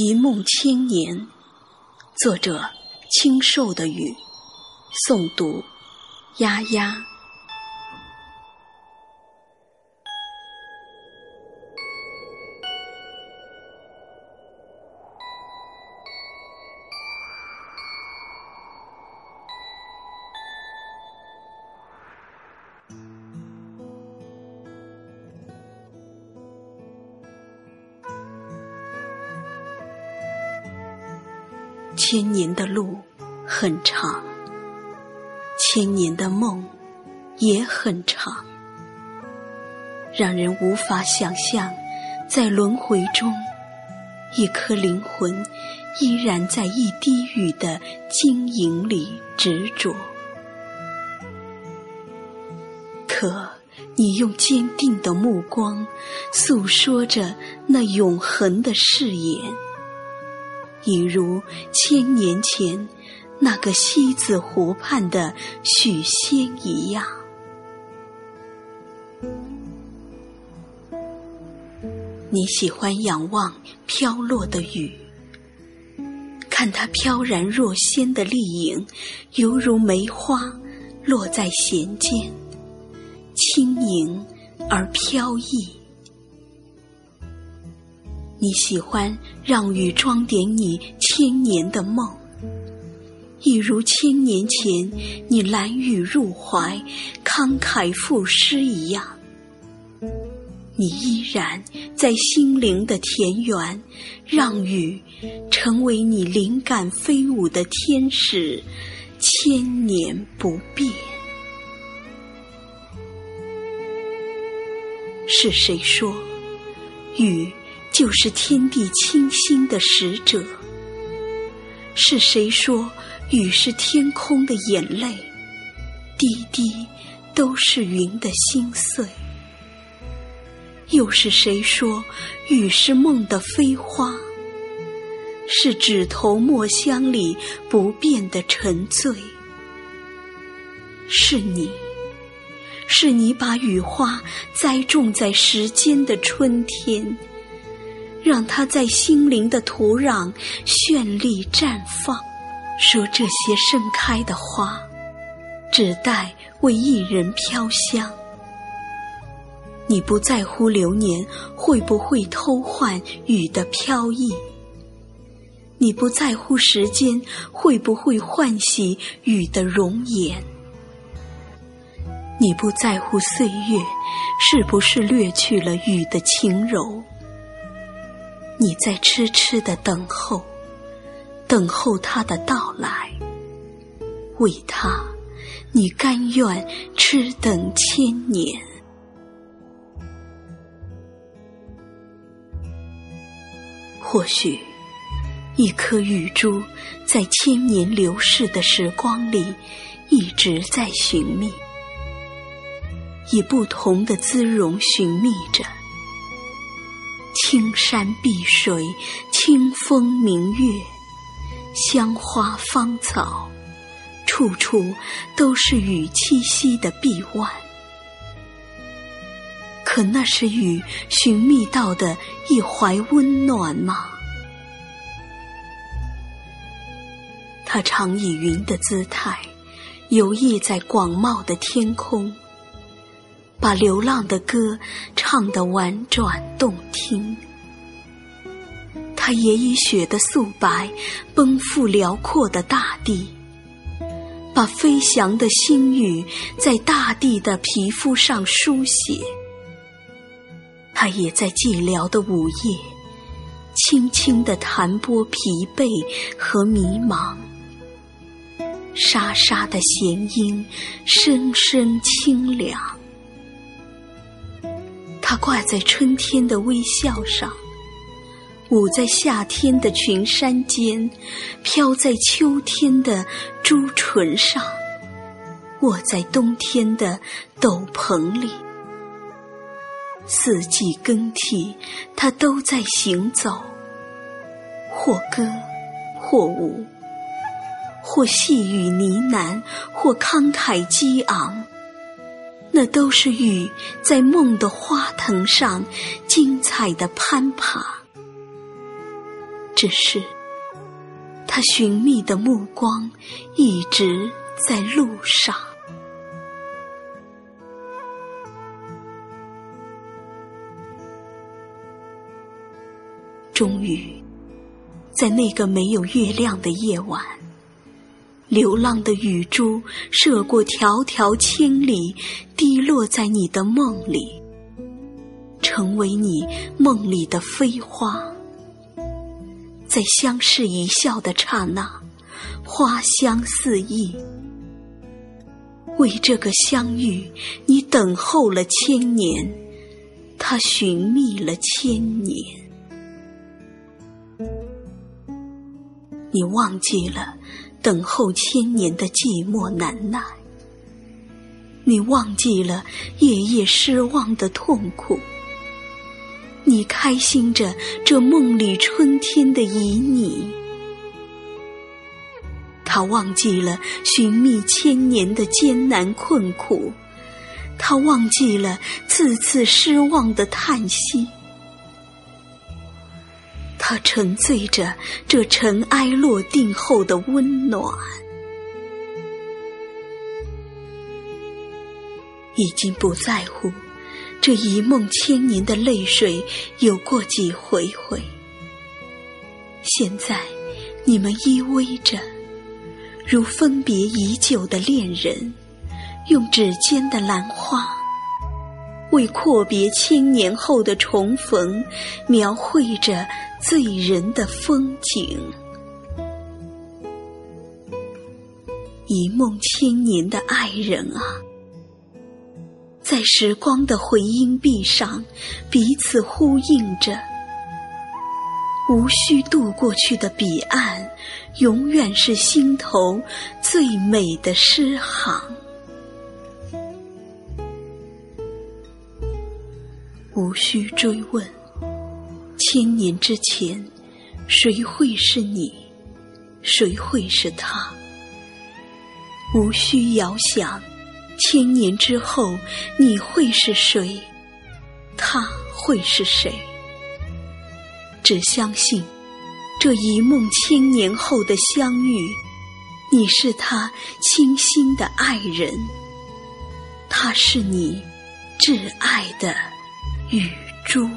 一梦千年，作者：清瘦的雨，诵读：丫丫。千年的路很长，千年的梦也很长，让人无法想象，在轮回中，一颗灵魂依然在一滴雨的晶莹里执着。可你用坚定的目光，诉说着那永恒的誓言。一如千年前那个西子湖畔的许仙一样，你喜欢仰望飘落的雨，看它飘然若仙的丽影，犹如梅花落在弦间，轻盈而飘逸。你喜欢让雨装点你千年的梦，一如千年前你揽雨入怀、慷慨赋诗一样。你依然在心灵的田园，让雨成为你灵感飞舞的天使，千年不变。是谁说雨？就是天地清新的使者。是谁说雨是天空的眼泪，滴滴都是云的心碎？又是谁说雨是梦的飞花，是指头墨香里不变的沉醉？是你，是你把雨花栽种在时间的春天。让它在心灵的土壤绚丽绽放。说这些盛开的花，只待为一人飘香。你不在乎流年会不会偷换雨的飘逸，你不在乎时间会不会唤醒雨的容颜，你不在乎岁月是不是掠去了雨的轻柔。你在痴痴的等候，等候他的到来。为他，你甘愿痴等千年。或许，一颗雨珠在千年流逝的时光里，一直在寻觅，以不同的姿容寻觅着。青山碧水，清风明月，香花芳草，处处都是雨栖息的臂弯。可那是雨寻觅到的一怀温暖吗？它常以云的姿态，游弋在广袤的天空。把流浪的歌唱得婉转动听，它也以雪的素白奔赴辽阔的大地，把飞翔的星语在大地的皮肤上书写。它也在寂寥的午夜，轻轻地弹拨疲惫和迷茫，沙沙的弦音，声声清凉。它挂在春天的微笑上，舞在夏天的群山间，飘在秋天的朱唇上，卧在冬天的斗篷里。四季更替，它都在行走，或歌，或舞，或细语呢喃，或慷慨激昂。那都是雨在梦的花藤上精彩的攀爬，只是他寻觅的目光一直在路上。终于，在那个没有月亮的夜晚，流浪的雨珠射过迢迢千里，滴落在你的梦里，成为你梦里的飞花。在相视一笑的刹那，花香四溢。为这个相遇，你等候了千年，他寻觅了千年。你忘记了等候千年的寂寞难耐，你忘记了夜夜失望的痛苦，你开心着这梦里春天的旖旎。他忘记了寻觅千年的艰难困苦，他忘记了次次失望的叹息。他沉醉着这尘埃落定后的温暖，已经不在乎这一梦千年的泪水有过几回回。现在，你们依偎着，如分别已久的恋人，用指尖的兰花，为阔别千年后的重逢，描绘着。醉人的风景，一梦千年的爱人啊，在时光的回音壁上彼此呼应着。无需渡过去的彼岸，永远是心头最美的诗行。需追问。千年之前，谁会是你？谁会是他？无需遥想，千年之后你会是谁？他会是谁？只相信这一梦千年后的相遇，你是他倾心的爱人，他是你挚爱的雨珠。